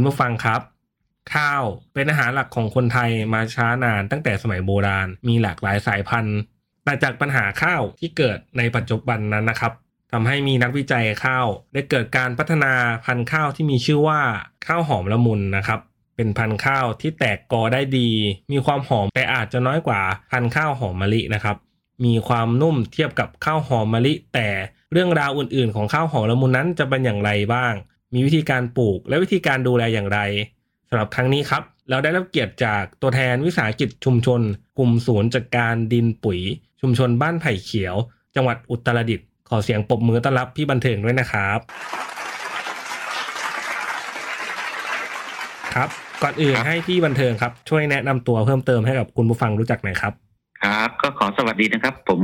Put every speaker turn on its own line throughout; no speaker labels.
คุณผู้ฟังครับ ข้าวเป็นอาหารหลักของคนไทยมาช้านานตั้งแต่สมัยโบราณ มีหลากหลายสายพันธุ์ แต่จากปัญหาข้าวที่เกิดในปัจจุบันนั้นนะครับทำให้มีนักวิจัยข้าวได้เกิดการพัฒนาพันธุ์ข้าวที่มีชื่อว่าข้าวหอมละมุนนะครับเป็นพันธุ์ข้าวที่แตกกอได้ดี มีความหอมแต่อาจจะน้อยกว่าพันธุ์ข้าวหอมมะลินะครับ มีความนุ่มเทียบกับข้าวหอมมะลิ แต่เรื่องราวอื่นๆ ของข้าวหอมละมุนนั้นจะเป็นอย่างไรบ้าง มีวิธีการปลูกและวิธีการดูแลอย่างไรสำหรับครั้งนี้ครับ เราได้รับเกียรติจากตัวแทนวิสาหกิจชุมชน กลุ่มศูนย์จัดการดินปุ๋ย ชุมชนบ้านไผ่เขียว จังหวัดอุตรดิตถ์ขอเสียงปรบมือต้อนรับพี่บันเทิงด้วยนะครับ ครับก่อนอื่นให้พี่บันเทิงครับ ช่วยแนะนำตัวเพิ่มเติมให้กับคุณผู้ฟังรู้จักหน่อยครับ
ครับ ก็ขอสวัสดีนะครับ ผม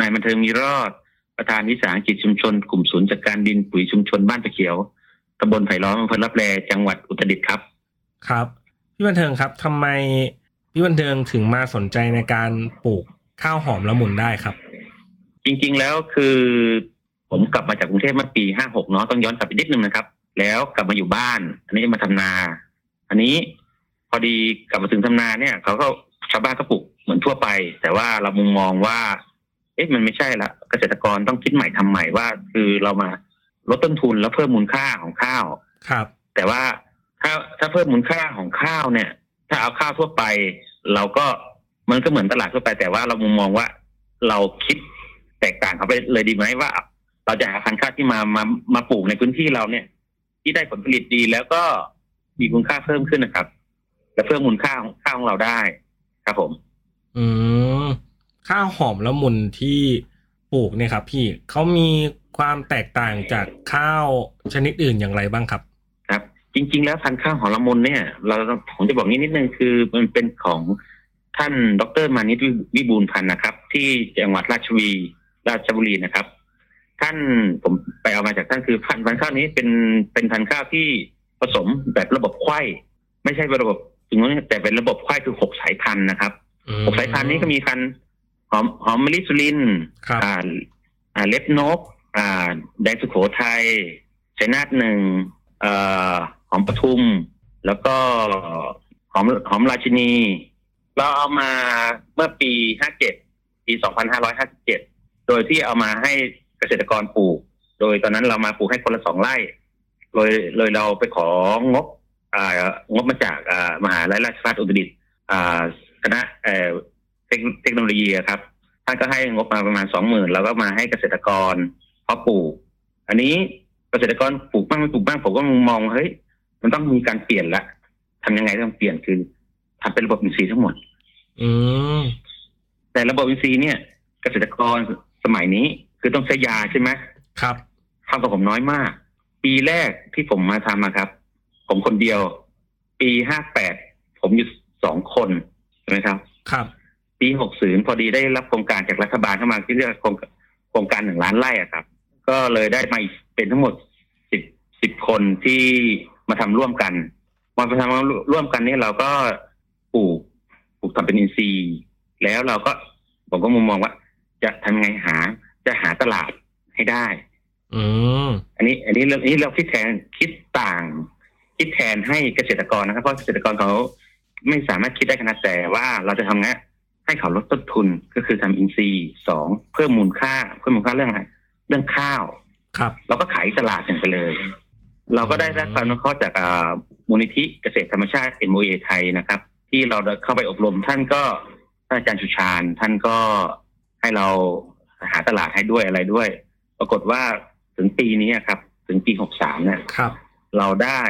นายบันเทิงมีรอดประธานวิสาหกิจชุมชน กลุ่มศูนย์จัดการดินปุ๋ยชุมชนบ้านตะเขียว ตำบลไผ่ล้อมอำเภอรับแลจังหวัดอุตรดิตถ์ครับ
ครับ พี่บันเทิงครับทำไมพี่บันเทิงถึงมาสนใจในการปลูกข้าวหอมละมุนได้ครับ
จริงๆแล้วคือ ผมกลับมาจากกรุงเทพเมื่อปีห้าหกเนาะต้องย้อนกลับไปนิดนึงนะครับ แล้วกลับมาอยู่บ้าน อันนี้มาทำนา อันนี้พอดีกลับมาถึงทำนาเนี่ยเขาก็ชาวบ้านก็ปลูกเหมือนทั่วไป แต่ว่าเรามุมมองว่า เอ๊ะมันไม่ใช่ละเกษตรกรต้องคิดใหม่ทำใหม่ว่า คือเรามา ลดต้นทุนแล้วเพิ่มมูลค่าของข้าว
ครับ
แต่ว่าถ้าถ้าเพิ่มมูลค่าของข้าวเนี่ย ถ้าเอาข้าวทั่วไป เราก็มันก็เหมือนตลาดทั่วไป แต่ว่าเรามุมมองว่าเราคิดแตกต่างเขาไปเลยดีไหมว่า เราจะหาพันธุ์ข้าวที่มามามาปลูกในพื้นที่เราเนี่ย ที่ได้ผลผลิตดีแล้วก็มีคุณค่าเพิ่มขึ้นนะครับและเพิ่มมูลค่าของข้าวของเราได้ครับผม
อืมข้าวหอมละมุนที่ปลูกเนี่ยครับ พี่เขามี ความแตกต่างจากข้าวชนิดอื่นอย่างไรบ้างครับ
ครับ จริง ๆ แล้วพันธุ์ข้าวหอมละมุนเนี่ย เราผมจะบอกนิดนิดนึงคือมันเป็นของท่านดรมานิตวิบูลย์พันธ์นะครับ ที่จังหวัดราชบุรีราชบุรีนะครับ ท่านผมไปเอามาจากท่านคือพันธุ์พันธุ์ข้าวนี้เป็นเป็นพันธุ์ข้าวที่ผสมแบบระบบไข้ไม่ใช่ระบบถึงนู้นแต่เป็นระบบไข้คือหกสายพันธุ์นะครับ
อืม
หกสายพันธุ์นี้ก็มีพันธุ์หอมหอมมะลิสุรินทร์
ครับ
อ่าอ่าเล็บนก อ่าแดงสุโขทัยชัยนาทหนึ่งเอ่อหอมปทุม แล้วก็หอมหอมราชินี เราเอามาเมื่อปีห้าเจ็ดปีสองพันห้าร้อยห้าสิบเจ็ดโดยที่เอามาให้เกษตรกรปลูก โดยตอนนั้นเรามาปลูกให้คนละสองไร่เลยเลยเราไปของบอ่างบมาจากอ่ามหาลัยราชภัฏอุตรดิตถ์อ่าคณะเอ่อเทคเทคโนโลยีครับท่านก็ให้งบมาประมาณสองหมื่นแล้วก็มาให้เกษตรกร พาะปลูก อันนี้เกษตรกรปลูกบ้างไม่ปลูกบ้างผมก็มองเฮ้ยมันต้องมีการเปลี่ยนละทำยังไงต้องเปลี่ยนคือทำเป็นระบบอินทรีย์ทั้งหมด
อืม
แต่ระบบอินทรีย์เนี่ย เกษตรกรสมัยนี้คือต้องใช้ยาใช่ไหม
ครับ
ทำกับผมน้อยมาก ปีแรกที่ผมมาทำอะครับ ผมคนเดียว ปีห้าแปดผมอยู่สองคนใช่ไหมครับ
ครับ
ปีหกศูนย์พอดีได้รับโครงการจากรัฐบาลเข้ามาที่เรียกว่าโครงโครงการหนึ่งล้านไร่อะครับ ก็เลยได้มาอีกเป็นทั้งหมดสิบสิบคนที่มาทำร่วมกันมาทำร่วมกันนี่เราก็ปลูกปลูกทำเป็นอินทรีย์ แล้วเราก็ผมก็มุมมองว่า จะทำไงหาจะหาตลาดให้ได้
อืม
อันนี้ อันนี้เราอันนี้เราคิดแทนคิดต่าง คิดแทนให้เกษตรกรนะครับ เพราะเกษตรกรเขาไม่สามารถคิดได้ขนาดแต่ว่าเราจะทำไงให้เขาลดต้นทุนก็คือทำอินทรีย์สองเพิ่มมูลค่าเพิ่มมูลค่าเรื่องอะไรเรื่องข้าว
ครับ
เราก็ขายตลาดกันไปเลย เราก็ได้รับความอนุเคราะห์จากอ่ามูลนิธิเกษตรธรรมชาติ MOA ไทยนะครับ ที่เราได้เข้าไปอบรมท่านก็ท่านอาจารย์ชุชาญท่านก็ให้เราหาตลาดให้ด้วยอะไรด้วย ปรากฏว่าถึงปีนี้ครับ ถึงปีหกสามเนี่ย
ครับ
เราได้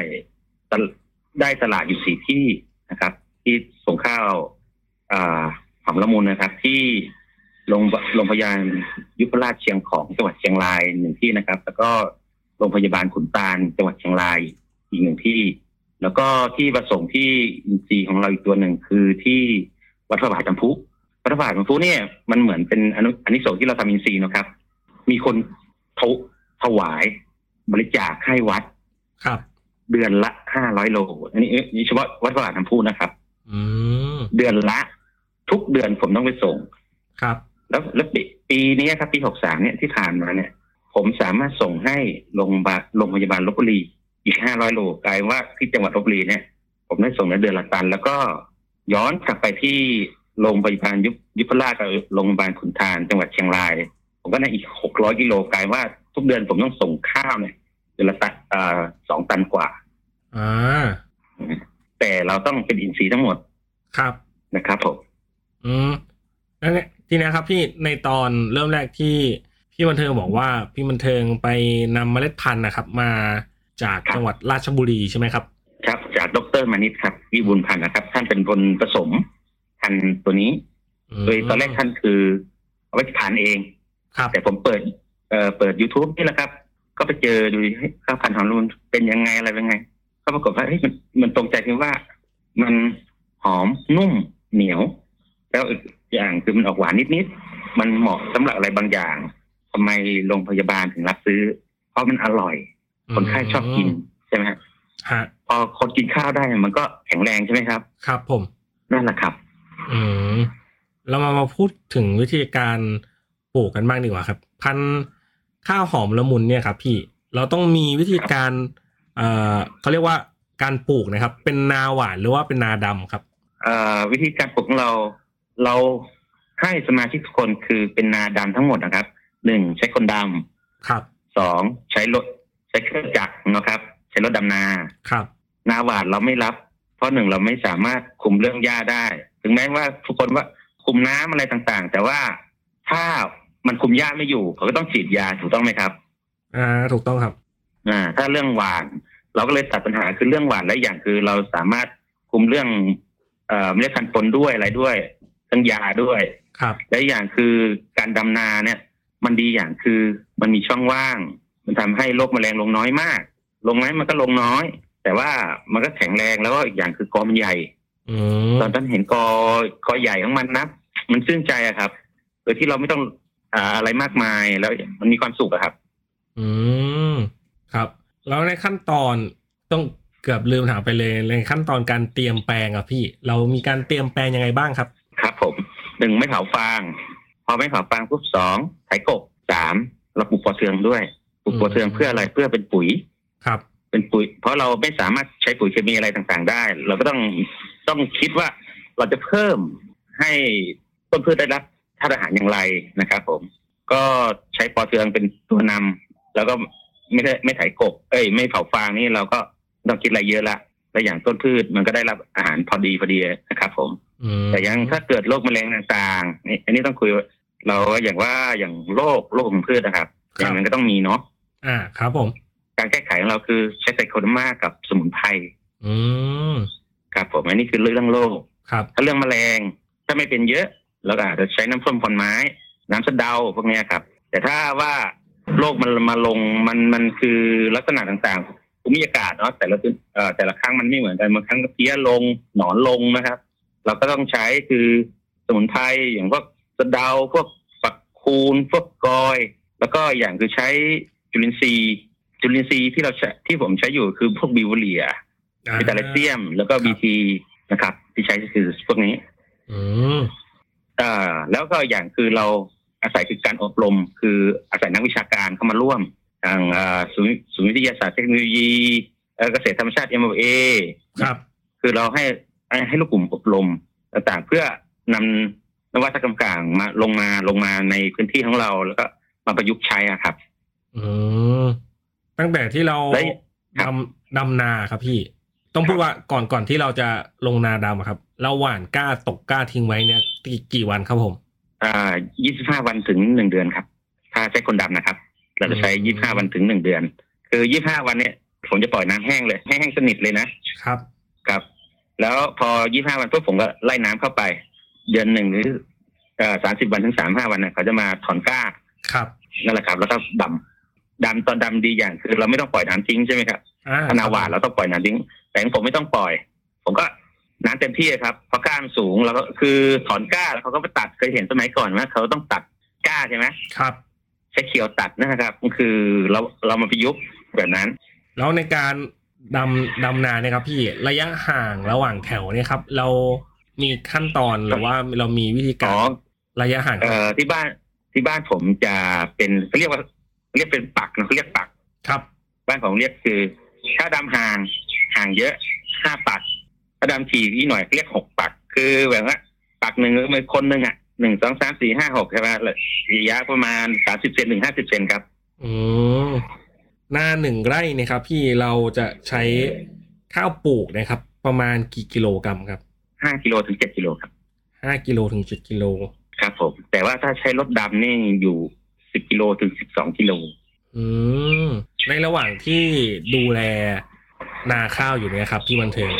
ตลได้ตลาดอยู่สี่ที่นะครับ ที่ส่งข้าวอ่าหอมละมุนนะครับ ที่โรงโรงพยาบาล ยุพราชเชียงของจังหวัดเชียงรายหนึ่งที่นะครับ แล้วก็โรงพยาบาลขุนตาลจังหวัดเชียงรายอีกหนึ่งที่ แล้วก็ที่ประสงค์ที่อินซีย์ของเราอีกตัวหนึ่งคือที่วัดพระบาทน้ำพุวัดพระบาทน้ำพุเนี่ยมันเหมือนเป็นอนุอันนี้สงส์ที่เราทำอินซีย์นะครับ มีคนถถวายบริจาคให้วัด
ครับ
เดือนละห้าร้อยโล อันนี้เอ๊ะนี่เฉพาะวัดพระบาทน้ำพุนะครับ
อืม
เดือนละ ทุกเดือนผมต้องไปส่ง
ครับ
แล้วแล้ว ปีปีนี้ครับปีหกสามเนี่ยที่ผ่านมาเนี่ย ผมสามารถส่งให้โรงพยาบาลโรงพยาบาลลบบุรีอีกห้าร้อยโลกลายว่าที่จังหวัดลบบุรีเนี่ย ผมได้ส่งในเดือนละตัน แล้วก็ย้อนกลับไปที่โรงพยาบาลยุพยุพราชกับโรงพยาบาลขุนทานจังหวัดเชียงราย ผมก็ได้อีกหกร้อยกิโลกลายว่าทุกเดือนผมต้องส่งข้าวเนี่ยเดือนละตันอ่าสองตันกว่า
อ่า
แต่เราต้องเป็นอินทรีย์ทั้งหมด
ครับ
นะครับผม
อืมแล้วเนี่ย ทีนี้ครับพี่ในตอนเริ่มแรกที่พี่บันเทิงบอกว่าพี่บันเทิงไปนำเมล็ดพันธุ์นะครับ มาจาก
ครับ
จังหวัดราชบุรีใช่ไหมครับ
ครับ จากดรมานิตครับวิบูลย์พันธ์นะครับ ท่านเป็นคนผสมพันธุ์ตัวนี้
ม
โดยตอนแรกท่านคือเอาไว้ทานเอง
ครับ
แต่ผมเปิดเอ่อเปิด youtube นี่แหละครับ ก็ไปเจอดูเฮ้ยข้าวพันธุ์หอมละมุนเป็นยังไงอะไรเป็นไง ก็ปรากฏว่าเฮ้ยมันมันตรงใจที่ว่า มันหอมนุ่มเหนียว แล้ว อีกอย่างคือมันออกหวานนิดๆมันเหมาะสำหรับอะไรบางอย่างทำไมโรงพยาบาลถึงรับซื้อ เพราะมันอร่อย คนไข้ชอบกินใช่ไหมฮะ
ฮะ
พอคนกินข้าวได้มันก็แข็งแรงใช่ไหมครับ
ครับ ผม
นั่นแหละครับ
อืมเรามามาพูดถึงวิธีการปลูกกันบ้างดีกว่าครับ พันธุ์ข้าวหอมละมุนเนี่ยครับ พี่เราต้องมีวิธีการเอ่อเขาเรียกว่าการปลูกนะครับ เป็นนาหวานหรือว่าเป็นนาดำครับ
เอ่อวิธีการปลูกของเรา เราให้สมาชิกทุกคนคือเป็นนาดำทั้งหมดนะครับหนึ่งใช้คนด
ครับำ
สองใช้รถใช้เครื่องจักรนะครับ ใช้รถดำนา
ครับ
นาหวานเราไม่รับ เพราะหนึ่งเราไม่สามารถคุมเรื่องหญ้าได้ ถึงแม้ว่าทุกคนว่าคุมน้ำอะไรต่างๆ แต่ว่าถ้ามันคุมหญ้าไม่อยู่เขาก็ต้องฉีดยาถูกต้องไหมครับ
อ่า ถูกต้องครับ
อ่า ถ้าเรื่องหวาน เราก็เลยตัดปัญหาคือเรื่องหวานและอย่างคือเราสามารถคุมเรื่องเอ่อเมล็ดพันธุ์ปนด้วยอะไรด้วย เรื่องยาด้วย
ครับ
และอย่างคือการดำนาเนี่ย มันดีอย่างคือมันมีช่องว่าง มันทำให้โรคแมลงลงน้อยมาก ลงไหมมันก็ลงน้อย แต่ว่ามันก็แข็งแรงแล้วก็อีกอย่างคือกอมันใหญ่
อืม
ตอนท่านเห็นกอกอใหญ่ของมันนะมันชื่นใจอะครับโดยที่เราไม่ต้องอ่าอะไรมากมายแล้ว มันมีความสุขอะครับ
อืมครับ แล้วในขั้นตอนต้องเกือบลืมถามไปเลยในขั้นตอนการเตรียมแปลงอะพี่ เรามีการเตรียมแปลงยังไงบ้างครับ
ครับผม หนึ่งไม่เผาฟาง พอไม่เผาฟางปุ๊บสองไถกบสามเราปลูกปอเทืองด้วยปลูกปอเทืองเพื่ออะไรเพื่อเป็นปุ๋ย
ครับ
เป็นปุ๋ย เพราะเราไม่สามารถใช้ปุ๋ยเคมีอะไรต่างๆ ได้ เราก็ต้องต้องคิดว่าเราจะเพิ่มให้ต้นพืชได้รับธาตุอาหารอย่างไรนะครับผมก็ใช้ปอเทืองเป็นตัวนำแล้วก็ไม่ได้ไม่ไถกบ เอ้ย ไม่เผาฟางนี่เราก็ต้องคิดอะไรเยอะละ และอย่างต้นพืชมันก็ได้รับอาหารพอดีพอดีนะครับ ผม
อืม
แต่ยังถ้าเกิดโรคแมลงต่างๆนี่อันนี้ต้องคุยว่าเราอย่างว่าอย่างโรคโรคของพืชนะครับอย่างนั้นก็ต้องมีเนาะ
อ่าครับผม
การแก้ไขของเราคือใช้ไตรโคเดอร์มากับสมุนไพร
อืม
ครับผมอันนี้คือเรื่องโรค
ครับ
ถ้าเรื่องแมลงถ้าไม่เป็นเยอะเราก็อาจจะใช้น้ำส้มผลไม้ น้ำสะเดาพวกเนี้ยครับ แต่ถ้าว่าโรคมันมาลงมันมันคือลักษณะต่างๆภู มิอากาศเนาะแต่ละพื้นเอ่อแต่ละครั้งมันไม่เหมือนกันบางครั้งก็เพี้ยลงหนอนลงนะครับ เราก็ต้องใช้คือสมุนไพรอย่างพวกสะเดาพวกฝักคูนพวกกอย แล้วก็อย่างคือใช้จุลินทรีย์จุลินทรีย์ที่เราใช้ที่ผมใช้อยู่คือพวกบิวเลีย
อ่า
วิตาเลเซียม แล้วก็บีทีนะครับ ที่ใช้ก็คือพวกนี้
อืม
เอ่อแล้วก็อย่างคือเราอาศัยคือการอบรม คืออาศัยนักวิชาการเข้ามาร่วม ทางเอ่อศูนย์ศูนย์วิทยาศาสตร์เทคโนโลยีเอ่อเกษตรธรรมชาติ MOA
ครับ
คือเราให้ให้ให้ลูกกลุ่มอบรมต่างๆ เพื่อนำนวัตกรรมกลางมาลงมาลงมาในพื้นที่ของเราแล้วก็มาประยุกต์ใช้อะครับ
อืมตั้งแต่ที่เรา
แล้วครับ
ดำดำนาครับพี่ ต้องพูดว่าก่อนก่อนที่เราจะลงนาดำอะครับ เราหว่านกล้าตกกล้าทิ้งไว้เนี่ยกี่กี่วันครับผม
อ่า25วันถึงหนึ่งเดือนครับ ถ้าใช้คนดำนะครับ เราจะใช้
อืม
25วันถึงหนึ่งเดือน คือ25วันเนี่ยผมจะปล่อยน้ำแห้งเลยให้แห้งสนิทเลยนะ
ครับ
แล้วพอยี่ห้าวันปุ๊บผมก็ไล่น้ำเข้าไป เดือนหนึ่งหรือสามสิบวันถึงสามห้าวันนะเขาจะมาถอนก้า
ครับ
นั่นแหละครับ แล้วก็ดำดำตอนดำดีอย่างคือ เราไม่ต้องปล่อยน้ำทิ้งใช่ไหมครับ
อ่า
ถ้านาหวานเราต้องปล่อยน้ำทิ้ง แต่ของผมไม่ต้องปล่อย ผมก็น้ำเต็มที่ครับ เพราะก้านสูงแล้วก็คือถอนก้าแล้วเขาก็ไปตัดเคยเห็นสมัยก่อนว่าเขาต้องตัดก้าใช่ไหม
ครับ
ใช้เขียวตัดนะครับก็คือเราเรามาประยุกต์แบบนั้น
แล้วในการดำดำนาเนี่ยครับ พี่ระยะห่างระหว่างแถวเนี่ยครับ เรามีขั้นตอนหรือว่าเรามีวิธีกา
อ๋
ร
อ
ระยะห่าง
เอ่อที่บ้านที่บ้านผมจะเป็นเขาเรียกว่าเรียกเป็นปักนะเขาเรียกปัก
ครับ
บ้านผมเรียกคือถ้าดำห่างห่างเยอะห้าปักถ้าดำถี่ที่หน่อยเรียกหกปัก คือแบบว่าปักหนึ่งก็เป็นคนหนึ่งอะ หนึ่งสองสามสี่ห้าหกใช่ไหมระยะประมาณสามสิบเซนถึงห้าสิบเซนครับ
อืมหน้าหนึ่งไร่เนี่ยครับ พี่เราจะใช้ข้าวปลูกนะครับ ประมาณกี่กิโลกรัมครับ
ห้ากิโลถึงเจ็ดกิโลครับ
ห้ากิโลถึงเจ็ดกิโล
ครับผม แต่ว่าถ้าใช้รถดำนี่อยู่สิบกิโลถึงสิบสองกิโล
อืมในระหว่างที่ดูแลนาข้าวอยู่เนี่ยครับพี่บันเทิง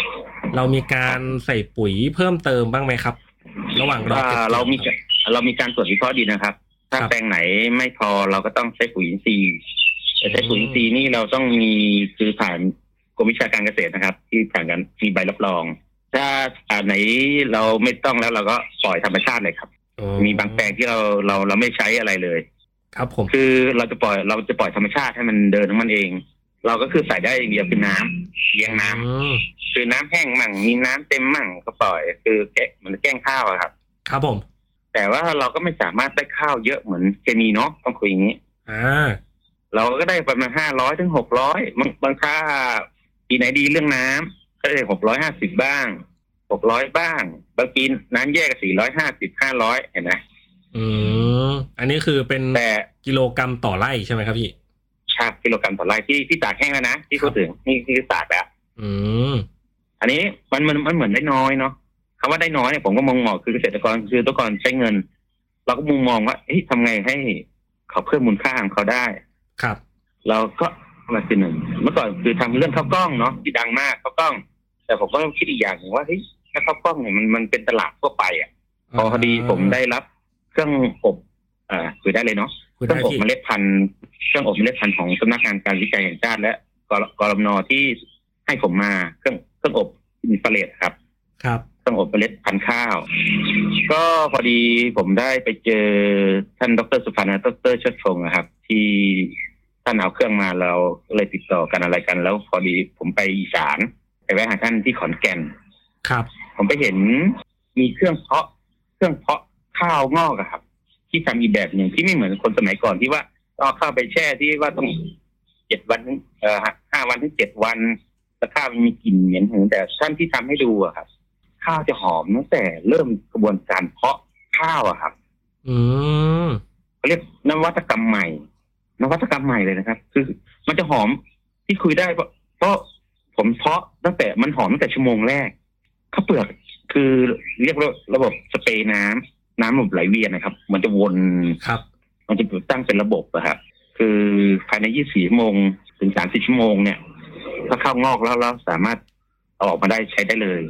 เรามีการใส่ปุ๋ยเพิ่มเติมบ้างไหมครับ ระหว่างรอ
อ่า
เก็บ
เรามี
ครับ
เรามีการตรวจวิเคราะห์ดินนะครับ ถ้า
ครับ
แปลงไหนไม่พอเราก็ต้องใช้ปุ๋ยอินทรีย์แต่ใช้ปุ๋ยอินทรีย์นี่เราต้องมีคือผ่านกรมวิชาการเกษตรนะครับ ที่ผ่านกันมีใบรับรอง ถ้าอันไหนเราไม่ต้องแล้วเราก็ปล่อยธรรมชาติเลยครับ
อ๋อ
มีบางแปลงที่เราเราเราไม่ใช้อะไรเลย
ครับผม
คือเราจะปล่อยเราจะปล่อยธรรมชาติให้มันเดินของมันเอง เราก็คือใส่ได้อย่างเดียวคือน้ำเลี้ยงน้ำ
อืม
คือน้ำแห้งมั่งมีน้ำเต็มมั่งก็ปล่อย คือแกะเหมันแกล้งข้าวอะครับ
ครับผม
แต่ว่าเราก็ไม่สามารถได้ข้าวเยอะเหมือนเคมีเนาะต้องคุยอย่างนี้
อ่า
เราก็ได้ประมาณห้าร้อยถึงหกร้อยบางบางค่าปีไหนดีเรื่องน้ำก็ได้หกร้อยห้าสิบบ้างหกร้อยบ้าง บางปีน้ำแยกสี่ร้อยห้าสิบห้าร้อยเห็นไหม
อืม อันนี้คือเป็น
แต่
กิโลกรรัมต่อไร่ใช่ไหมครับพี่
ชาบกิโลกรัมต่อไร่ที่ที่ตากแห้งแล้วนะที่พูดถึงนี่นี่คือตากแล้ว
อืม
อันนี้มันมันมันเหมือนได้น้อยเนาะคำว่าได้น้อยเนี่ยผมก็มองมองคือเกษตรกรคือตัวกรใช้เงิน เราก็มุมมองว่าเฮ้ยทำไงให้เขาเพิ่มมูลค่าของเขาได้
ครับ
เราก็มาคือหนึ่งเมื่อก่อนคือทำเรื่องข้าวกล้องเนาะที่ดังมากข้าวกล้อง แต่ผมก็คิดอีกอย่างหนึ่งว่าเฮ้ยถ้าข้าวกล้องเนี่ยมันมันเป็นตลาดทั่วไปอะพอพอดีผมได้รับเครื่องอบอ่าคุยได้เลยเนาะ
คุย
เครื่
ได้
องอบ
พี่
เมล็ดพันธุ์เครื่องอบเมล็ดพันธุ์ของสำนักงานการวิจัยแห่งชาติและกรกรมนที่ให้ผมมาเครื่องเครื่องอบอินฟราเรดครับ
ครับ
เครื่องอบเมล็ดพันธุ์ข้าว ก็พอดีผมได้ไปเจอท่านดรสุพันธ์ดรเชิดพงศ์นะครับ ที่ท่านเอาเครื่องมาเราก็เลยติดต่อกันอะไรกัน แล้วพอดีผมไปอีสานไปแวะหาท่านที่ขอนแก่น
ครับ
ผมไปเห็นมีเครื่องเพาะ เครื่องเพาะข้าวงอกอะครับ ที่ทำอีกแบบหนึ่งที่ไม่เหมือนคนสมัยก่อนที่ว่าต้องเข้าวไปแช่ที่ว่าต้องเจ็ดวันเอ่อห้าวันถึงเจ็ดวันแล้วข้าวมันมีกลิ่นเหม็นหืนแต่ท่านที่ทำให้ดูอะครับ ข้าวจะหอมตั้งแต่เริ่มกระบวนการเพาะข้าวอะครับ
อืม
เขาเรียกนวัตกรรมใหม่ นวัตกรรมใหม่เลยนะครับ คือ มันจะหอมที่คุยได้เพราะผมเพาะตั้งแต่มันหอมตั้งแต่ชั่วโมงแรกข้าวเปลือกคือเรียกระบบสเปรย์น้ำ น้ำระบบไหลเวียนนะครับ มันจะวน
ครับ
มันจะตั้งเป็นระบบอะครับคือภายใน 24 ชั่วโมง ถึง 30 ชั่วโมงเนี่ย ถ้าข้าวงอกแล้วเราสามารถเอาออกมาได้ใช้ได้เลย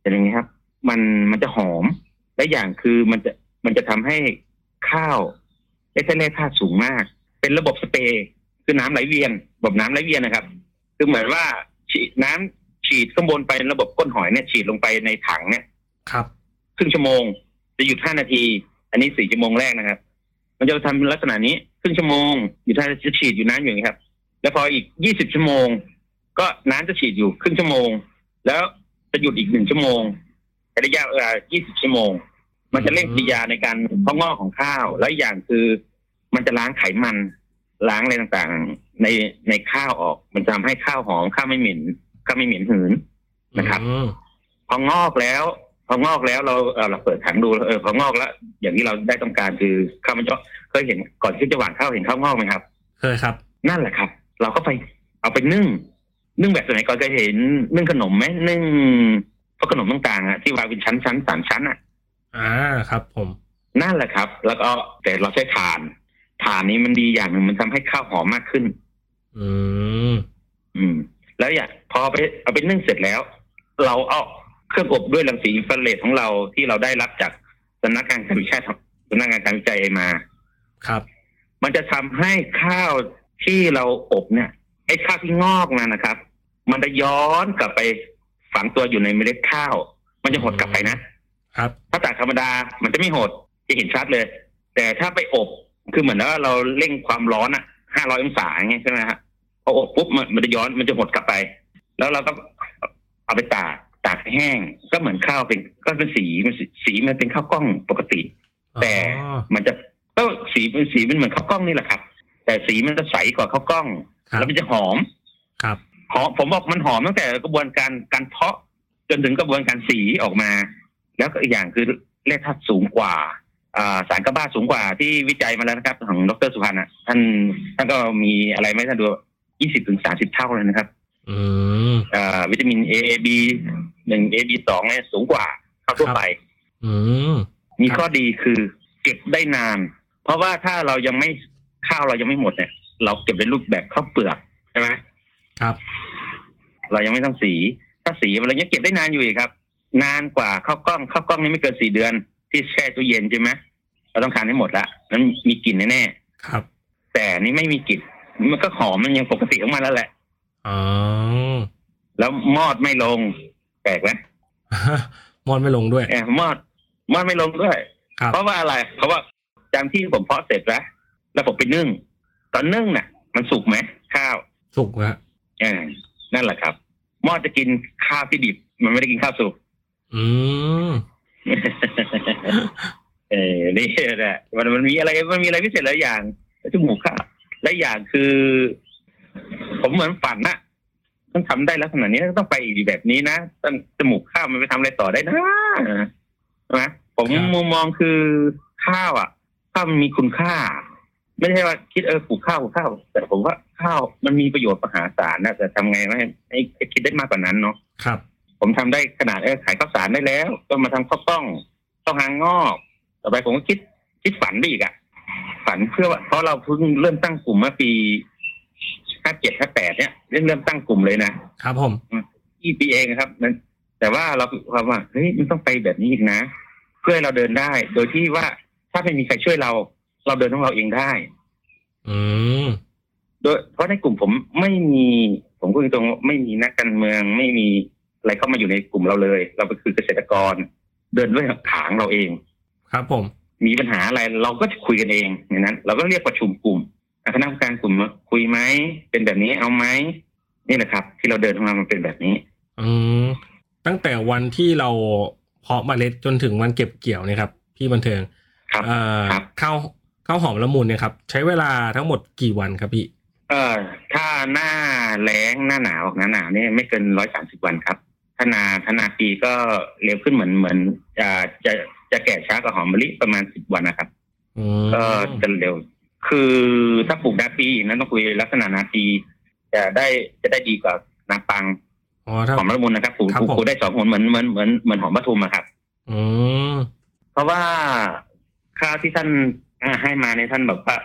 เป็นอย่างนี้ครับ มันมันจะหอมและอย่างคือมันจะมันจะทำให้ข้าวได้เส้นแร่ธาตุสูงมาก เป็นระบบสเปรย์คือน้ำไหลเวียนระบบน้ำไหลเวียนนะครับ คือเหมือนว่าฉีดน้ำฉีดข้างบนไประบบก้นหอยเนี่ยฉีดลงไปในถังเนี่ย
ครับ
ครึ่งชั่วโมง จะหยุดห้านาที อันนี้สี่ชั่วโมงแรกนะครับ มันจะทำลักษณะนี้ครึ่งชั่วโมงอยู่ท่าจะฉีดอยู่น้ำอยู่อย่างนี้ครับ แล้วพออีกยี่สิบชั่วโมง ก็น้ำจะฉีดอยู่ครึ่งชั่วโมง แล้วจะหยุดอีกหนึ่งชั่วโมงระยะเวลายี่สิบชั่วโมง มันจะเร่งปฏิกิริยาในการเพาะงอกของข้าว และอีกอย่างคือมันจะล้างไขมันล้างอะไรต่างๆ ในในข้าวออก มันจะทำให้ข้าวหอมข้าวไม่เหม็นข้าวไม่เหม็นหืนนะครับ
อืม
พองอกแล้ว พองอกแล้วเราเอ่อเราเปิดถังดูแล้วเออพองอกแล้ว อย่างที่เราได้ต้องการคือข้าวมันจะเคยเห็นก่อนที่จะหว่านข้าวเห็นข้าวงอกไหมครับ
เคยครับ
นั่นแหละครับ เราก็ไปเอาไปนึ่ง นึ่งแบบสมัยก่อนเคยเห็นนึ่งขนมไหมนึ่งพวกขนมต่างๆอะที่วางเป็นชั้นชั้นสามชั้นอะ
อ่าครับ ผม
นั่นแหละครับ แล้วก็แต่เราใช้ถ่านถ่านนี้มันดีอย่างหนึ่งมันทำให้ข้าวหอมมากขึ้น
อืม
อืม แล้วอย่างพอไปเอาไปนึ่งเสร็จแล้ว เราเอา เครื่องอบด้วยรังสีอินฟราเรดของเราที่เราได้รับจากสำนักงานการวิจัยสำนักงานการวิจัยมา
ครับ
มันจะทำให้ข้าวที่เราอบเนี่ยไอ้ข้าวที่งอกนั่นนะครับ มันจะย้อนกลับไปฝังตัวอยู่ในเมล็ดข้าว มันจะหดกลับไปนะ
ครับ
ถ้าตากธรรมดามันจะไม่หดจะเห็นชัดเลย แต่ถ้าไปอบคือเหมือนว่าเราเร่งความร้อนอะห้าร้อยองศาอย่างเงี้ยใช่ไหมฮะพออบปุ๊บมันมันจะย้อนมันจะหดกลับไป แล้วเราก็เอาไปตาก ตากให้แห้งก็เหมือนข้าวเป็นก็เป็นสีมันสีสีมันเป็นข้าวกล้องปกติ แต่
อ๋อ
มันจะก็สีเป็นสีมันเหมือนข้าวกล้องนี่แหละครับ แต่สีมันจะใสกว่าข้าวกล้อง
ครับ
แล้วมันจะหอม
ครับ
หอมผมบอกมันหอมตั้งแต่กระบวนการการเพาะจนถึงกระบวนการสีออกมา แล้วก็อีกอย่างคือแร่ธาตุสูงกว่าอ่าสารกระบ้าสูงกว่าที่วิจัยมาแล้วนะครับ ของดรสุพันธ์อะท่านท่านก็มีอะไรไหมท่านดูยี่สิบถึงสาสิบเท่าเลยนะครับ
อืม
อ่า วิตามิน A B หนึ่ง A B สองเนี่ยสูงกว่าข้าวทั่วไป
อืม
มีข้อดีคือ เก็บได้นาน เพราะว่าถ้าเรายังไม่ข้าวเรายังไม่หมดเนี่ย เราเก็บในรูปแบบข้าวเปลือกใช่ไหม
ครับ
เรายังไม่ต้องสี ถ้าสีเรายังเก็บได้นานอยู่อีกครับ นานกว่าข้าวกล้องข้าวกล้องนี่ไม่เกินสี่เดือน ที่แช่ตู้เย็นใช่ไหมเราต้องทานให้หมดละนั้นมีกลิ่นแน่
ครับ
ๆแต่นี่ไม่มีกลิ่นมันก็หอมมันยังปกติของมันแล้วแหละ
อ๋อ
แล้วมอดไม่ลง แปลกไหม
มอนไม่ลงด้วย
แอบมอดมอดไม่ลงด้วย
ครับ
เพราะว่าอะไร เพราะว่าจำที่ผมเพาะเสร็จแล้วแล้วผมไปนึ่ง ตอนนึ่งน่ะ มันสุกไหมข้าว
สุกนะ
เออนั่นแหละครับมอดจะกินข้าวที่ดิบ มันไม่ได้กินข้าวสุก
อืม
เออนี่แหละมันมันมีอะไรมันมีอะไรพิเศษหลายอย่างจมูกข้าวและอย่างคือ ผมเหมือนฝันนะต้องทำได้ลักษณะนี้ต้องไปอีกแบบนี้นะต้องจมูกข้าวมันไปทำอะไรต่อได้นะใช่ไหมผม
ครับ
มุมมองคือข้าวอะข้าวมันมีคุณค่า ไม่ใช่ว่าคิดเออปลูกข้าวปลูกข้าว แต่ผมว่าข้าวมันมีประโยชน์มหาศาลนะแต่ทำไงไม่ให้ให้ให้คิดได้มากกว่านั้นเนาะ
ครับ
ผมทำได้ขนาดเออขายข้าวสารได้แล้ว ก็มาทำข้าวกล้องข้าวหางงอกต่อไปผมก็คิดคิดฝันไปอีกอะฝันเพื่อว่าเพราะเราเพิ่งเริ่มตั้งกลุ่มเมื่อปี ห้าเจ็ดห้าแปดเนี่ยเริ่มเริ่มตั้งกลุ่มเลยนะครับ
ผม
ที่ปีเองครับนั้นแต่ว่าเราความว่าเฮ้ยมันต้องไปแบบนี้อีกนะ เพื่อให้เราเดินได้ โดยที่ว่าถ้าไม่มีใครช่วยเรา เราเดินของเราเองได้
อืม
โดยเพราะในกลุ่มผมไม่มีผมพูดตรงๆไม่มีนักการเมืองไม่มีอะไรเข้ามาอยู่ในกลุ่มเราเลย เราก็คือเกษตรกร เดินด้วยถางเราเอง
ครับผม
มีปัญหาอะไรเราก็จะคุยกันเองอย่างนั้น เราก็เรียกประชุมกลุ่มอะ คณะกรรมการกลุ่มมาคุยไหมเป็นแบบนี้เอาไหมนี่แหละครับ ที่เราเดินของเรามันเป็นแบบนี้
อืมตั้งแต่วันที่เราเพาะเมล็ดจนถึงวันเก็บเกี่ยวเนี่ยครับ พี่บันเทิง
ครับ
เอ่อ
ครับ
ข้าวข้าวหอมละมุนเนี่ยครับ ใช้เวลาทั้งหมดกี่วันครับพี่
เออถ้าหน้าแล้งหน้าหนาวหน้าหนาวเนี่ยไม่เกินร้อยสามสิบวันครับถ้านาถ้านาปีก็เร็วขึ้นเหมือนเหมือน จะจะจะแก่ช้ากว่าหอมมะลิประมาณสิบวันนะครับ
อืม
ก็จะเร็ว คือถ้าปลูกนาปีนั้นต้องคุยลักษณะนาปีจะได้จะได้ดีกว่านาปัง
อ๋อถ้า
หอมละมุนนะครับปลูก
ครับ
ปลูก
ผม
ปลูกได้สองผลเหมือนเหมือนเหมือนเหมือนหอมปทุมอะครับ
อืม
เพราะว่าข้าวที่ท่านอ่าให้มาในยท่านบอกว่า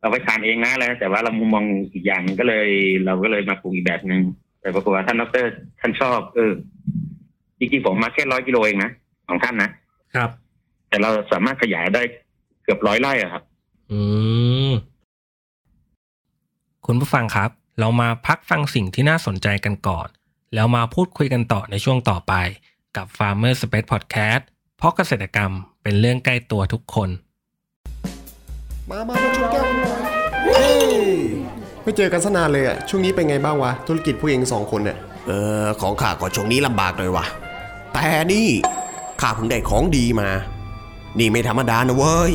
เอาไปทานเองนะแล้วแต่ว่าเรามุมมองอีกอย่างหนึ่งก็เลย เราก็เลยมาปลูกอีกแบบหนึ่งแต่ปรากฏว่าท่านดรท่านชอบ เออจริงๆผมมาแค่ร้อยกิโลเองนะของท่านนะครับ แต่เราสามารถขยายได้เกือบร้อยไร่อะครับ
อืมคุณผู้ฟังครับ เรามาพักฟังสิ่งที่น่าสนใจกันก่อน แล้วมาพูดคุยกันต่อในช่วงต่อไป กับ Farmer Space Podcast เพราะเกษตรกรรมเป็นเรื่องใกล้ตัวทุกคน
มามามาชนแก้วกันหน่อยเฮ้ยไม่เจอกันสนานเลยอะช่วงนี้เป็นไงบ้างวะ ธุรกิจผู้เองสองคนเนี่ย
เออ ของข้าก็ช่วงนี้ลำบากหน่อยวะแต่นี่ข้าเพิ่งได้ของดีมา นี่ไม่ธรรมดานะเว้ย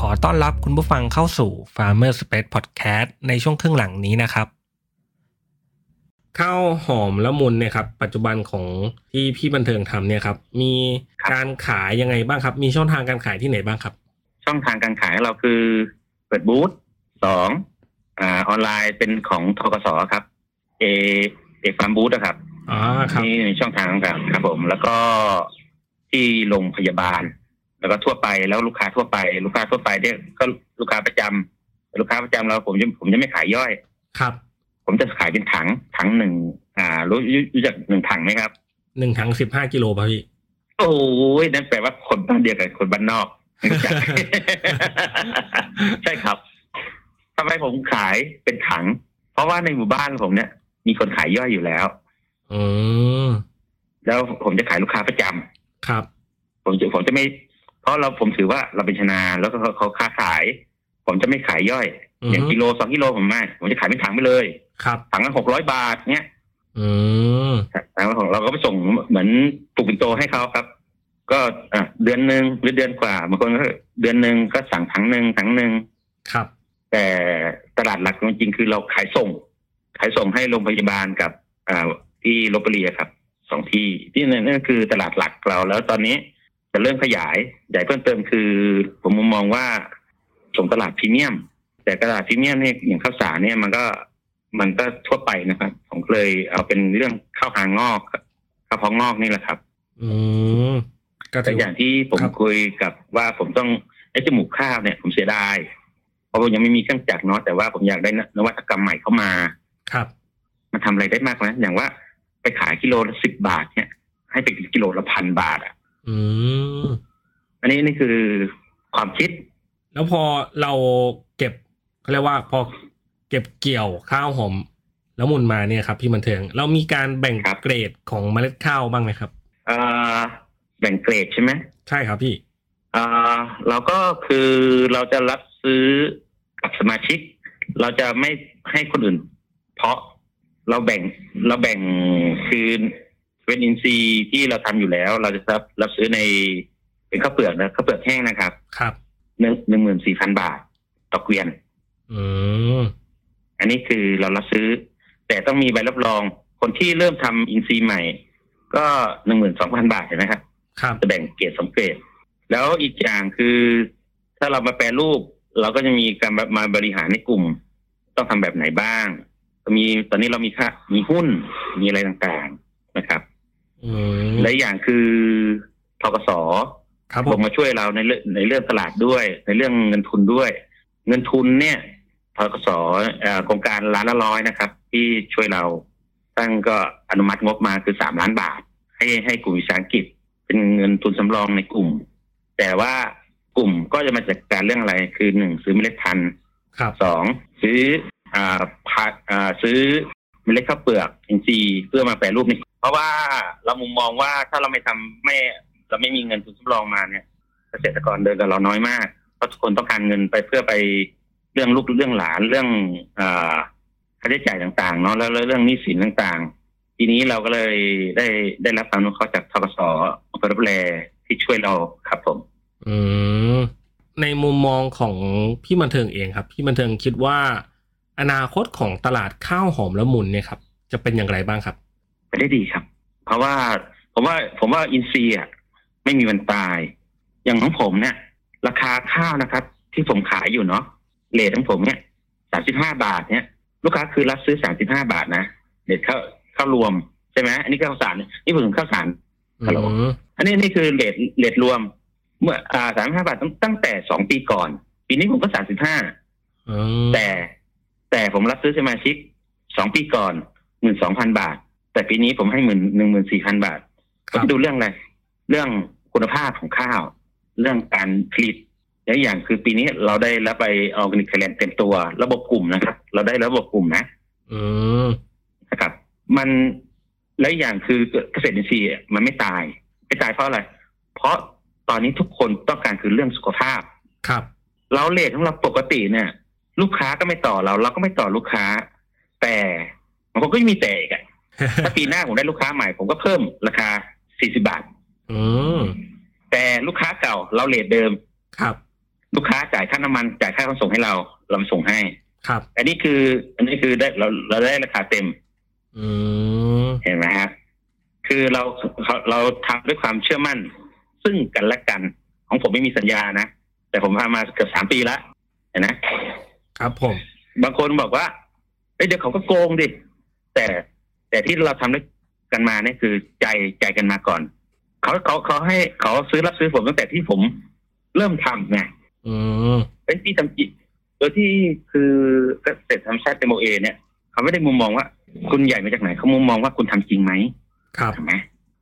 ขอต้อนรับคุณผู้ฟังเข้าสู่ Farmer Space Podcast ในช่วงครึ่งหลังนี้นะครับ ข้าวหอมละมุนเนี่ยครับ ปัจจุบันของที่พี่บันเทิงทำเนี่ยครับ มีการขายยังไงบ้างครับ มีช่องทางการขายที่ไหนบ้างครับ
ช่องทางการขายของเราคือเปิดบูธสองอ่าออนไลน์เป็นของทกสครับ เอเอฟาร์มบูธนะครับ
อ๋อครับ
นี่ในช่องทางต่างๆครับผม แล้วก็ที่โรงพยาบาล แล้วก็ทั่วไปแล้วลูกค้าทั่วไป ลูกค้าทั่วไปเนี่ยก็ลูกค้าประจำลูกค้าประจำเราผมจะผมจะไม่ขายย่อย
ครับ
ผมจะขายเป็นถังถังหนึ่งอ่ารู้รู้รู้จักหนึ่งถังไหมครับ
หนึ่งถังสิบห้ากิโลป่ะพี่
โอ้ยนั่นแปลว่าคนบ้านเดียวกับคนบ้านนอกไม่รู้จักใช่ครับทำไมผมขายเป็นถัง เพราะว่าในหมู่บ้านผมเนี่ย มีคนขายย่อยอยู่แล้ว
อืม
แล้วผมจะขายลูกค้าประจำ
ครับ
ผมจะผมจะไม่ เพราะเราผมถือว่าเราเป็นชนาแล้วก็เขาเขาค้าขาย ผมจะไม่ขายย่อย
อือฮึ
อย่างกิโลสองกิโลผมไม่ผมจะขายเป็นถังไปเลย
ครับ
ถังละหกร้อยบาทเนี้ย
อืม
ถังละของเราก็ไปส่งเหมือนปลูกปิ่นโตให้เขาครับ ก็อะเดือนหนึ่งหรือเดือนกว่าบางคนก็เดือนหนึ่งก็สั่งถังหนึ่งถังหนึ่ง
ครับ
แต่ตลาดหลักจริงๆคือเราขายส่ง ขายส่งให้โรงพยาบาลกับอ่าที่ลบบุรีอะครับสองที่ที่นั่นนั่นคือตลาดหลักเราแล้วตอนนี้ จะเริ่มขยายใหญ่เพิ่มเติมคือผมมองว่าส่งตลาดพรีเมียม แต่ตลาดพรีเมียมเนี่ยอย่างข้าวสารเนี่ยมันก็มันก็ทั่วไปนะครับ ผมก็เลยเอาเป็นเรื่องข้าวหางงอกข้าวพองงอกนี่แหละครับ
อืมก็
แต่
ถือ
อย่างที่ผม
ครับ
คุยกับว่าผมต้องไอ้จมูกข้าวเนี่ย ผมเสียดายเพราะผมยังไม่มีเครื่องจักรเนาะแต่ว่าผมอยากได้นวัตกรรมใหม่เข้ามา
ครับ
มันทำอะไรได้มากนะอย่างว่า ไปขายกิโลละสิบบาทเนี่ย ให้เป็นกิโลละพันบาทอะ
อืม
อันนี้นี่คือความคิด
แล้วพอเราเก็บเขาเรียกว่าพอเก็บเกี่ยวข้าวหอมแล้วมุนมาเนี่ยครับพี่บันเทิงเรามีการแบ่ง
ครับ
เกรดของเมล็ดข้าวบ้างไหมครับ
เอ่อแบ่งเกรดใช่ไหม
ใช่ครับพี่
เอ่อเราก็คือเราจะรับซื้อกับสมาชิก เราจะไม่ให้คนอื่น เพราะเราแบ่งเราแบ่งคือ เป็นอินซีย์ที่เราทำอยู่แล้ว เราจะรับรับซื้อในเป็นข้าวเปลือกนะข้าวเปลือกแห้งนะครับ
ครับ
หนึ่งหนึ่งหมื่นสี่พันบาท ต่อเกวียน
อืม
อันนี้คือเรารับซื้อ แต่ต้องมีใบรับรอง คนที่เริ่มทำอินซีย์ใหม่ ก็หนึ่งหมื่นสองพันบาทเห็นไหมครับ
ครับ
จะแบ่งเกรดสองเกรด แล้วอีกอย่างคือ ถ้าเรามาแปรรูป เราก็จะมีการมาบริหารในกลุ่ม ต้องทำแบบไหนบ้างมีตอนนี้เรามีค่ามีหุ้นมีอะไรต่างๆนะครับ
อืม
และอีกอย่างคือทกส
ครับผ
ล
ม
งมาช่วยเราในเรื่องในเรื่องตลาดด้วย ในเรื่องเงินทุนด้วย เงินทุนเนี่ยทกสเอ่อโครงการล้านละร้อยนะครับ ที่ช่วยเราตั้งก็อนุมัติงบมาคือสามล้านบาท ให้ให้กลุ่มวิสาหกิจ เป็นเงินทุนสำรองในกลุ่ม แต่ว่ากลุ่มก็จะมาจัดการเรื่องอะไร คือหนึ่งซื้อเมล็ดพันธุ์
ครับ
สองซื้ออ่าผักอ่าซื้อเมล็ดข้าวเปลือกอินทรีย์เพื่อมาแปรรูปนี่ เพราะว่าเรามุมมองว่าถ้าเราไม่ทำไม่เราไม่มีเงินทุนสำรองมาเนี่ยเกษตรกรเดินกับเราน้อยมากเพราะทุกคนต้องการเงินไปเพื่อไปเรื่องลูกเรื่องหลานเรื่องอ่าค่าใช้จ่ายต่างๆเนาะแล้วเรื่องหนี้สินต่างๆ ทีนี้เราก็เลยได้ได้รับความนุเคราะห์จากทกสอำเภอรับแลที่ช่วยเราครับผม
อืมในมุมมองของพี่บันเทิงเองครับ พี่บันเทิงคิดว่า อนาคตของตลาดข้าวหอมละมุนเนี่ยครับ จะเป็นอย่างไรบ้างครับ
ไปได้ดีครับ เพราะว่าผมว่าผมว่าอินซีย์อะไม่มีวันตาย อย่างของผมเนี่ย ราคาข้าวนะครับ ที่ผมขายอยู่เนาะเลทของผมเนี่ยสามสิบห้าบาทเนี่ยลูกค้าคือรับซื้อสามสิบห้าบาทนะเลทข้าวข้าวรวมใช่ไหมอันนี้ข้าวสารนี่ผมถึงข้าวสารฮัลโหล
อืม
อันนี้นี่คือเลทเลทรวม เมื่ออ่าสามห้าบาทตั้งตั้งแต่สองปีก่อน ปีนี้ผมก็สามสิบห้า
อืม
แต่แต่ผมรับซื้อสมาชิกสองปีก่อนหมื่นสองพันบาท แต่ปีนี้ผมให้หมื่นหนึ่งหมื่นสี่พันบาท
ครับ ก็
ดูเรื่องอะไร เรื่องคุณภาพของข้าว เรื่องการผลิตแล้วอย่างคือปีนี้เราได้รับไป Organic Thailand เต็มตัว ระบบกลุ่มนะครับ เราได้ระบบกลุ่มนะ
อืม
นะครับ มันและอย่างคือเกษตรอินทรีย์มันไม่ตายไม่ตายเพราะอะไร เพราะตอนนี้ทุกคนต้องการคือเรื่องสุขภาพ
ครับ
เราเลทของเราปกติเนี่ย ลูกค้าก็ไม่ต่อเรา เราก็ไม่ต่อลูกค้า แต่มันก็ยังมีแต่อีกอะ ถ้าปีหน้าผมได้ลูกค้าใหม่ผมก็เพิ่มราคา40บาท
อืม
แต่ลูกค้าเก่าเราเลทเดิม
ครับ
ลูกค้าจ่ายค่าน้ำมันจ่ายค่าขนส่งให้เราเราส่งให้
ครับ
อันนี้คือ อันนี้คือได้เราเราได้ราคาเต็ม
อืม
เห็นไหมฮะคือเราเราเราทำด้วยความเชื่อมั่น ซึ่งกันและกัน ของผมไม่มีสัญญานะแต่ผมทำมาเกือบสามปีแล้วเห็นไหม
ครับผม
บางคนบอกว่าเอ้ยเดี๋ยวเขาก็โกงดิแต่ แต่ที่เราทำด้วยกันมาเนี่ยคือใจใจกันมาก่อนเขาเขาเขาให้เขาซื้อรับซื้อผมตั้งแต่ที่ผมเริ่มทำไง
อืม
เป็นที่ทำจิตโดยที่คือเกษตรธรรมชาติเตโมเอ เนี่ยเขาไม่ได้มุมมองว่า คุณใหญ่มาจากไหนเขามุมมองว่าคุณทำจริงไหม
ครับ
ถูกไหม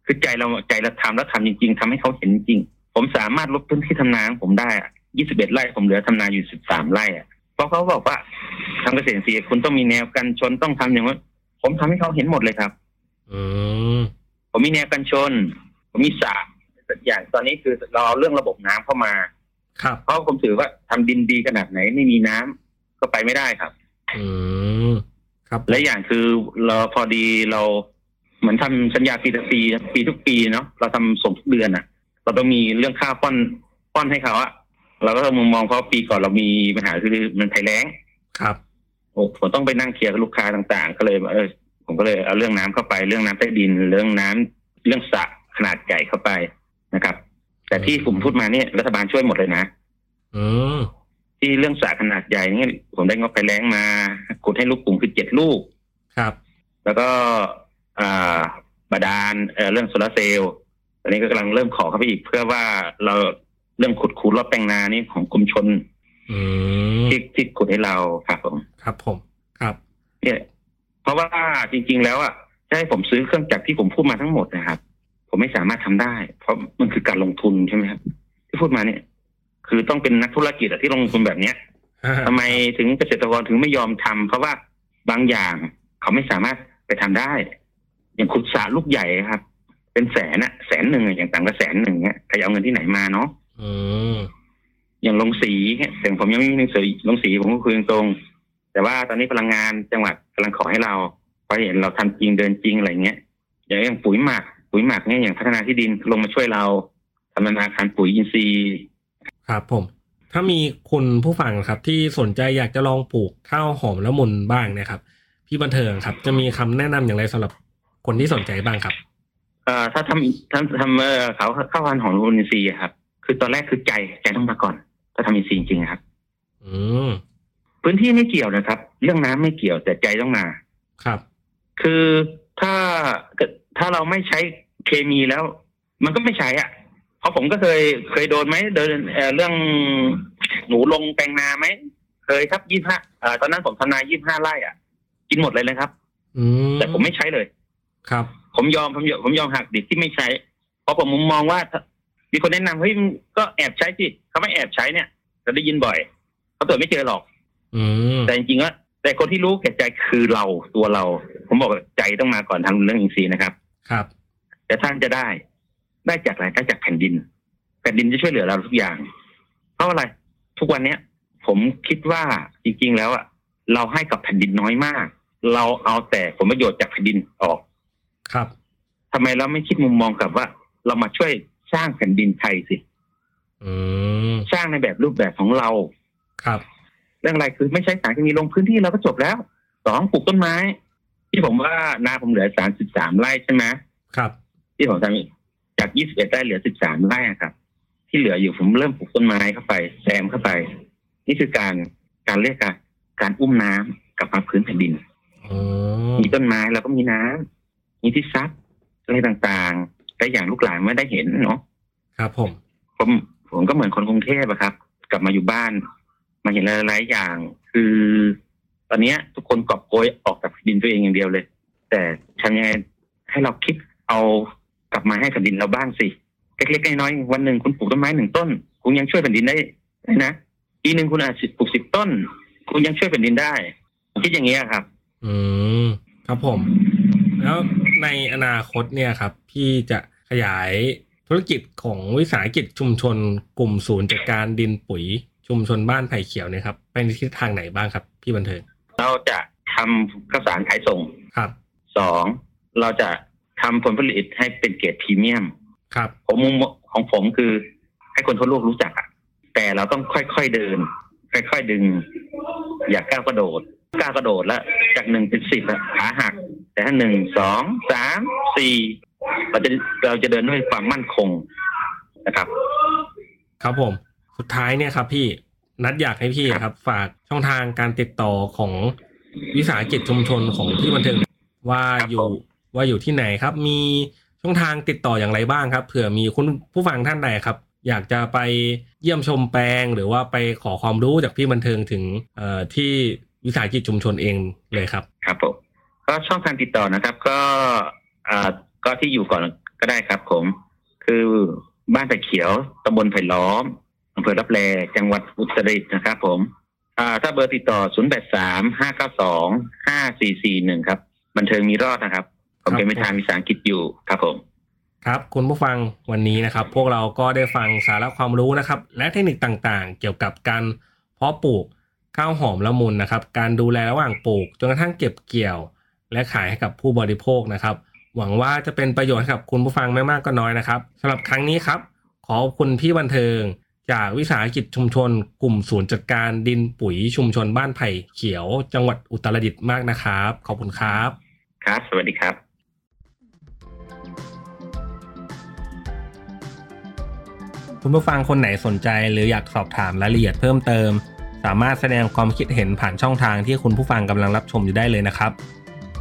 คือใจเราใจเราทำแล้วทำจริง ๆทำให้เขาเห็นจริง ผมสามารถลดพื้นที่ทำนาของผมได้อะ21ไร่ผมเหลือทำนาอยู่13ไร่อะเพราะเขาบอกว่าทำเกษตรอินทรีย์คุณต้องมีแนวกันชนต้องทำอย่างว่า ผมทำให้เขาเห็นหมดเลยครับ
อืม
ผมมีแนวกันชน ผมมีสระอย่างตอนนี้คือเราเอาเรื่องระบบน้ำเข้ามา
ครับ
เพราะผมถือว่าทำดินดีขนาดไหนไม่มีน้ำก็ไปไม่ได้ครับ
อืมครับ
และอย่างคือเราพอดีเราเหมือนทำสัญญาปีต่อปีปีทุกปีเนาะเราทำส่งทุกเดือนอะเราต้องมีเรื่องค่าป้อนป้อนให้เขาอะเราก็ต้องมองเพราะปีก่อนเรามีปัญหาคือมันภัยแล้ง
ครับ
โอ้ ผมต้องไปนั่งเคลียร์กับลูกค้าต่างๆ ก็เลยเออผมก็เลยเอาเรื่องน้ำเข้าไปเรื่องน้ำใต้ดิน เรื่องน้ำเรื่องสระขนาดใหญ่เข้าไปนะครับ แต่ที่ผมพูดมาเนี่ยรัฐบาลช่วยหมดเลยนะ
อืม
ที่เรื่องสระขนาดใหญ่เนี่ยผมได้งบไปแล้งมาขุดให้ลูกกลุ่มคือเจ็ดลูก
ครับ
แล้วก็อ่าบาดาลเอ่อเรื่องโซลาร์เซลล์ตอนนี้ก็กำลังเริ่มขอเข้าไปอีกเพื่อว่าเราเรื่องขุดคูรอบแปลงนานี่ของกรมชน
อืม
ที่ที่ขุดให้เราครับผม
ครับผม ครับ
เนี่ย เพราะว่าจริง ๆ แล้วอะจะให้ผมซื้อเครื่องจักรที่ผมพูดมาทั้งหมดนะครับ ผมไม่สามารถทำได้ เพราะมันคือการลงทุนใช่ไหมครับ ที่พูดมาเนี่ย คือต้องเป็นนักธุรกิจอะที่ลงทุนแบบเนี้ยทำไมถึงเกษตรกรถึงไม่ยอมทำเพราะว่าบางอย่างเขาไม่สามารถไปทำได้ อย่างขุดสระลูกใหญ่ครับ เป็นแสนอะแสนหนึ่งอะอย่างต่างก็แสนหนึ่งเนี้ยใครจะเอาเงินที่ไหนมาเนาะ
อืม
อย่างลงสีเนี่ยแต่ผมยังไม่มีหนังสือลงสีผมก็คุยตรงๆแต่ว่าตอนนี้พลังงานจังหวัดกำลังขอให้เราเพราะเห็นเราทำจริงเดินจริงอะไรเงี้ยอย่างอย่างปุ๋ยหมักปุ๋ยหมักเนี่ยอย่างพัฒนาที่ดินลงมาช่วยเราทำนาคารปุ๋ยอินทรีย์
ครับผม ถ้ามีคุณผู้ฟังครับ ที่สนใจอยากจะลองปลูกข้าวหอมละมุนบ้างเนะครับ พี่บันเทิงครับ จะมีคำแนะนำอย่างไรสำหรับคนที่สนใจบ้างครับ
เอ่อถ้าทำทำทำเอ่อเขาข้าวพันธุ์ของอินทรีย์อะครับ คือตอนแรกคือใจใจต้องมาก่อน ถ้าทำอินทรีย์จริงๆครับ
อืม
พื้นที่ไม่เกี่ยวนะครับ เรื่องน้ำไม่เกี่ยวแต่ใจต้องมา
ครับ
คือถ้าถ้าเราไม่ใช้เคมีแล้ว มันก็ไม่ใช้อะ เพราะผมก็เคยเคยโดนไหมเดินเอ่อเรื่องหนูลงแปลงนาไหมเคยครับยี่ห้าตอนนั้นผมทำนายี่ห้าไร่อะ กินหมดเลยเลยครับ
อืม
แต่ผมไม่ใช้เลย
ครับ
ผมยอมผมยอมผมยอมหักดิบที่ไม่ใช้ เพราะผมมุมมองว่าถ้า มีคนแนะนำเฮ้ยมึงก็แอบใช้สิเขาไม่แอบใช้เนี่ยจะได้ยินบ่อยเขาตรวจไม่เจอหรอก
อืม
แต่จริงๆว่าแต่คนที่รู้แก่ใจคือเราตัวเรา ผมบอกว่าใจต้องมาก่อนทำเรื่องอินทรีย์นะครับ
ครับ
แต่ท่านจะได้ได้จากอะไรได้จากแผ่นดิน แผ่นดินจะช่วยเหลือเราทุกอย่าง เพราะอะไรทุกวันเนี้ย ผมคิดว่าจริงๆแล้วอะเราให้กับแผ่นดินน้อยมาก เราเอาแต่ผลประโยชน์จากแผ่นดินออก
ครับ
ทำไมเราไม่คิดมุมมองกับว่า เรามาช่วย สร้างแผ่นดินไทยสิ
อืม
สร้างในแบบรูปแบบของเรา
ครับ
เรื่องอะไรคือไม่ใช้สารเคมีลงพื้นที่เราก็จบแล้วสองปลูกต้นไม้ ที่ผมว่านาผมเหลือสามสิบสามไร่ใช่ไหม
ครับ
ที่ผมทำจากยี่สิบเอ็ดไร่เหลือสิบสามไร่อะครับ ที่เหลืออยู่ผมเริ่มปลูกต้นไม้เข้าไปแซมเข้าไป นี่คือการการเรียกการการอุ้มน้ำกลับมาพื้นแผ่นดิน
อืม
มีต้นไม้แล้วก็มีน้ำมีที่ซับอะไรต่าง ๆแต่อย่างลูกหลานไม่ได้เห็นเนาะ
ครับ ผม
ผมผมก็เหมือนคนกรุงเทพอะครับ กลับมาอยู่บ้าน มาเห็นหลายๆอย่าง คือ ตอนเนี้ย ทุกคนกอบโกยออกจากแผ่นดินตัวเองอย่างเดียวเลย แต่ทำยังไงให้เราคิดเอากลับมาให้แผ่นดินเราบ้างสิเล็กๆน้อยๆวันหนึ่งคุณปลูกต้นไม้หนึ่งต้น คุณยังช่วยแผ่นดินได้นะปีหนึ่งคุณอาจจะปลูกสิบต้น คุณยังช่วยแผ่นดินได้ผมคิดอย่างนี้ยครับ
อืมครับผม แล้ว ในอนาคตเนี่ยครับ พี่จะขยายธุรกิจของวิสาหกิจชุมชนกลุ่มศูนย์จัดการดินปุ๋ยชุมชนบ้านไผ่เขียวเนี่ยครับไปในทิศทางไหนบ้างครับ พี่บันเทิง
เราจะทำข้าวสารขายส่ง
ครับ
สองเราจะทำผลผลิตให้เป็นเกรดพรีเมียม
ครับ
ผมมุมของผมคือ ให้คนทั่วโลกรู้จักอะแต่เราต้องค่อยๆเดิน ค่อยๆดึง อย่าก้าวกระโดดก้าวกระโดดแล้วจากหนึ่งเป็นสิบอะขาหัก แต่ถ้าหนึ่งสองสามสี่เราจะเราจะเดินด้วยความมั่นคงนะครับ
ครับผม สุดท้ายเนี่ยครับ พี่นัดอยากให้พี่ครับ ฝากช่องทางการติดต่อของวิสาหกิจชุมชนของพี่บันเทิงว่า
ครับ
อยู่
ผม
ว่าอยู่ที่ไหนครับ มีช่องทางติดต่ออย่างไรบ้างครับเผื่อมีคุณผู้ฟังท่านใดครับ อยากจะไปเยี่ยมชมแปลง หรือว่าไปขอความรู้จากพี่บันเทิงถึงเอ่อที่วิสาหกิจชุมชนเองเลยครับ
ครับผม ก็ช่องทางติดต่อนะครับ ก็อ่าก็ที่อยู่ก่อนก็ได้ครับ ผม คือบ้านไผ่เขียวตำบลไผ่ล้อมอำเภอรับแลจังหวัดอุตรดิตถ์นะครับ ผมอ่าถ้าเบอร์ติดต่อ 0 8 3 5 9 2 5 4 4 1 ครับ บันเทิงมีรอดนะครับ ผมเป็น
ครับ
วิชาวิสาหกิจอยู่ครับผม
ครับ คุณผู้ฟังวันนี้นะครับ พวกเราก็ได้ฟังสาระความรู้นะครับ และเทคนิคต่างๆ เกี่ยวกับการเพาะปลูกข้าวหอมละมุนนะครับ การดูแลระหว่างปลูกจนกระทั่งเก็บเกี่ยว และขายให้กับผู้บริโภคนะครับ หวังว่าจะเป็นประโยชน์ให้กับคุณผู้ฟังไม่มากก็น้อยนะครับสำหรับครั้งนี้ครับขอบคุณพี่บันเทิง จากวิสาหกิจชุมชน กลุ่มศูนย์จัดการดินปุ๋ยชุมชนบ้านไผ่เขียว จังหวัดอุตรดิตถ์มากนะครับ ขอบคุณครับ
ครับ สวัสดีครับ
คุณผู้ฟังคนไหนสนใจหรืออยากสอบถามรายละเอียดเพิ่มเติม สามารถแสดงความคิดเห็นผ่านช่องทางที่คุณผู้ฟังกำลังรับชมอยู่ได้เลยนะครับ